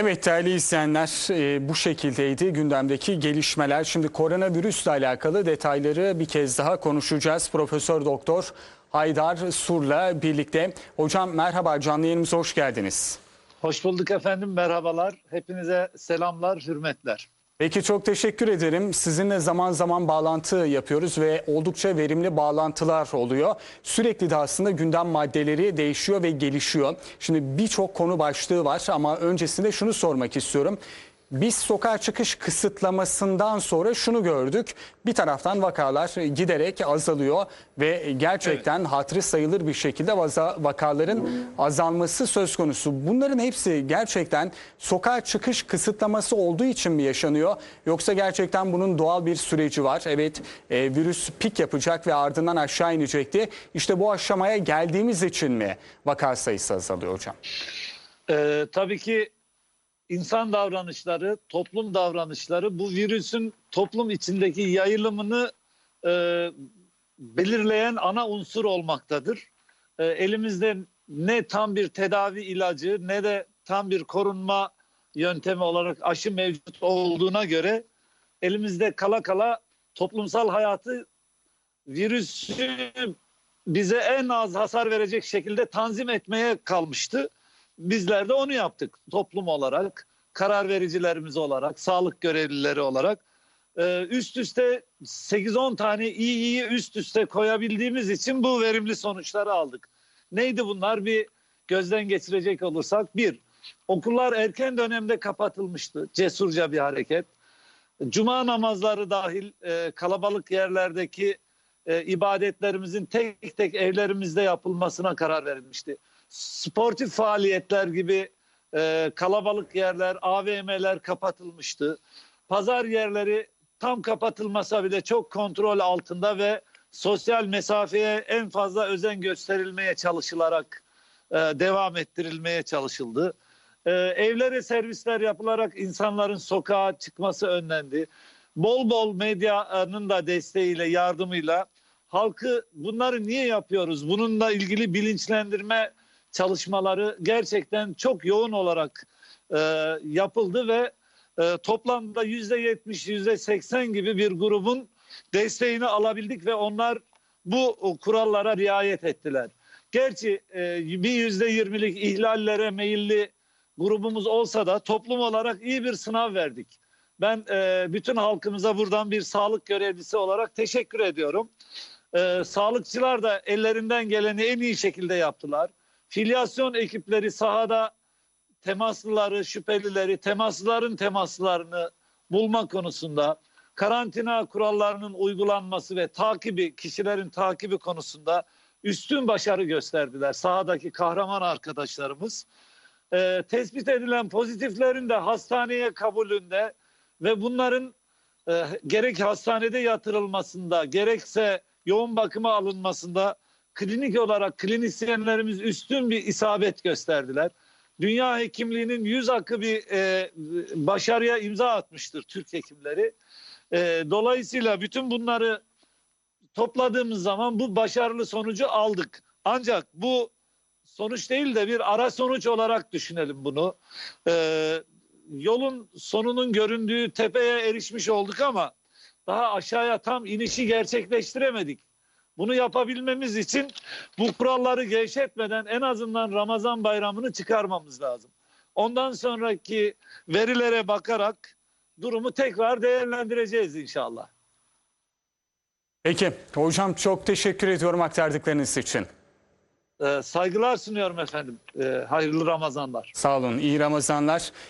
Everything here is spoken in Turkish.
Evet değerli izleyenler e, bu şekildeydi gündemdeki gelişmeler. Şimdi koronavirüsle alakalı detayları bir kez daha konuşacağız. Profesör Doktor Haydar Sur'la birlikte. Hocam merhaba canlı yayınımıza hoş geldiniz. Hoş bulduk efendim, merhabalar. Hepinize selamlar, hürmetler. Peki çok teşekkür ederim. Sizinle zaman zaman bağlantı yapıyoruz ve oldukça verimli bağlantılar oluyor. Sürekli de aslında gündem maddeleri değişiyor ve gelişiyor. Şimdi birçok konu başlığı var ama öncesinde şunu sormak istiyorum. Biz sokağa çıkış kısıtlamasından sonra şunu gördük. Bir taraftan vakalar giderek azalıyor ve gerçekten hatırı sayılır bir şekilde vakaların azalması söz konusu. Bunların hepsi gerçekten sokağa çıkış kısıtlaması olduğu için mi yaşanıyor? Yoksa gerçekten bunun doğal bir süreci var. Evet e, virüs pik yapacak ve ardından aşağı inecekti. İşte bu aşamaya geldiğimiz için mi vaka sayısı azalıyor hocam? Ee, tabii ki insan davranışları, toplum davranışları bu virüsün toplum içindeki yayılımını e, belirleyen ana unsur olmaktadır. E, elimizde ne tam bir tedavi ilacı ne de tam bir korunma yöntemi olarak aşı mevcut olduğuna göre elimizde kala kala toplumsal hayatı virüsü bize en az hasar verecek şekilde tanzim etmeye kalmıştı. Bizler de onu yaptık toplum olarak, karar vericilerimiz olarak, sağlık görevlileri olarak. Ee, üst üste 8-10 tane iyi iyi üst üste koyabildiğimiz için bu verimli sonuçları aldık. Neydi bunlar? Bir gözden geçirecek olursak. Bir, okullar erken dönemde kapatılmıştı. Cesurca bir hareket. Cuma namazları dahil e, kalabalık yerlerdeki e, ibadetlerimizin tek tek evlerimizde yapılmasına karar verilmişti. Sportif faaliyetler gibi e, kalabalık yerler, AVM'ler kapatılmıştı. Pazar yerleri tam kapatılmasa bile çok kontrol altında ve sosyal mesafeye en fazla özen gösterilmeye çalışılarak e, devam ettirilmeye çalışıldı. E, evlere servisler yapılarak insanların sokağa çıkması önlendi. Bol bol medyanın da desteğiyle, yardımıyla halkı bunları niye yapıyoruz? Bununla ilgili bilinçlendirme çalışmaları gerçekten çok yoğun olarak e, yapıldı ve e, toplamda yüzde yetmiş, yüzde seksen gibi bir grubun desteğini alabildik ve onlar bu kurallara riayet ettiler. Gerçi e, bir yüzde yirmilik ihlallere meyilli grubumuz olsa da toplum olarak iyi bir sınav verdik. Ben e, bütün halkımıza buradan bir sağlık görevlisi olarak teşekkür ediyorum. E, sağlıkçılar da ellerinden geleni en iyi şekilde yaptılar. Filyasyon ekipleri sahada temaslıları, şüphelileri, temaslıların temaslarını bulma konusunda, karantina kurallarının uygulanması ve takibi, kişilerin takibi konusunda üstün başarı gösterdiler sahadaki kahraman arkadaşlarımız. Ee, tespit edilen pozitiflerin de hastaneye kabulünde ve bunların e, gerek hastanede yatırılmasında gerekse yoğun bakıma alınmasında klinik olarak klinisyenlerimiz üstün bir isabet gösterdiler. Dünya hekimliğinin yüz akı bir e, başarıya imza atmıştır Türk hekimleri. E, dolayısıyla bütün bunları topladığımız zaman bu başarılı sonucu aldık. Ancak bu sonuç değil de bir ara sonuç olarak düşünelim bunu. E, yolun sonunun göründüğü tepeye erişmiş olduk ama daha aşağıya tam inişi gerçekleştiremedik. Bunu yapabilmemiz için bu kuralları gevşetmeden en azından Ramazan bayramını çıkarmamız lazım. Ondan sonraki verilere bakarak durumu tekrar değerlendireceğiz inşallah. Peki hocam çok teşekkür ediyorum aktardıklarınız için. Ee, saygılar sunuyorum efendim. Ee, hayırlı Ramazanlar. Sağ olun iyi Ramazanlar.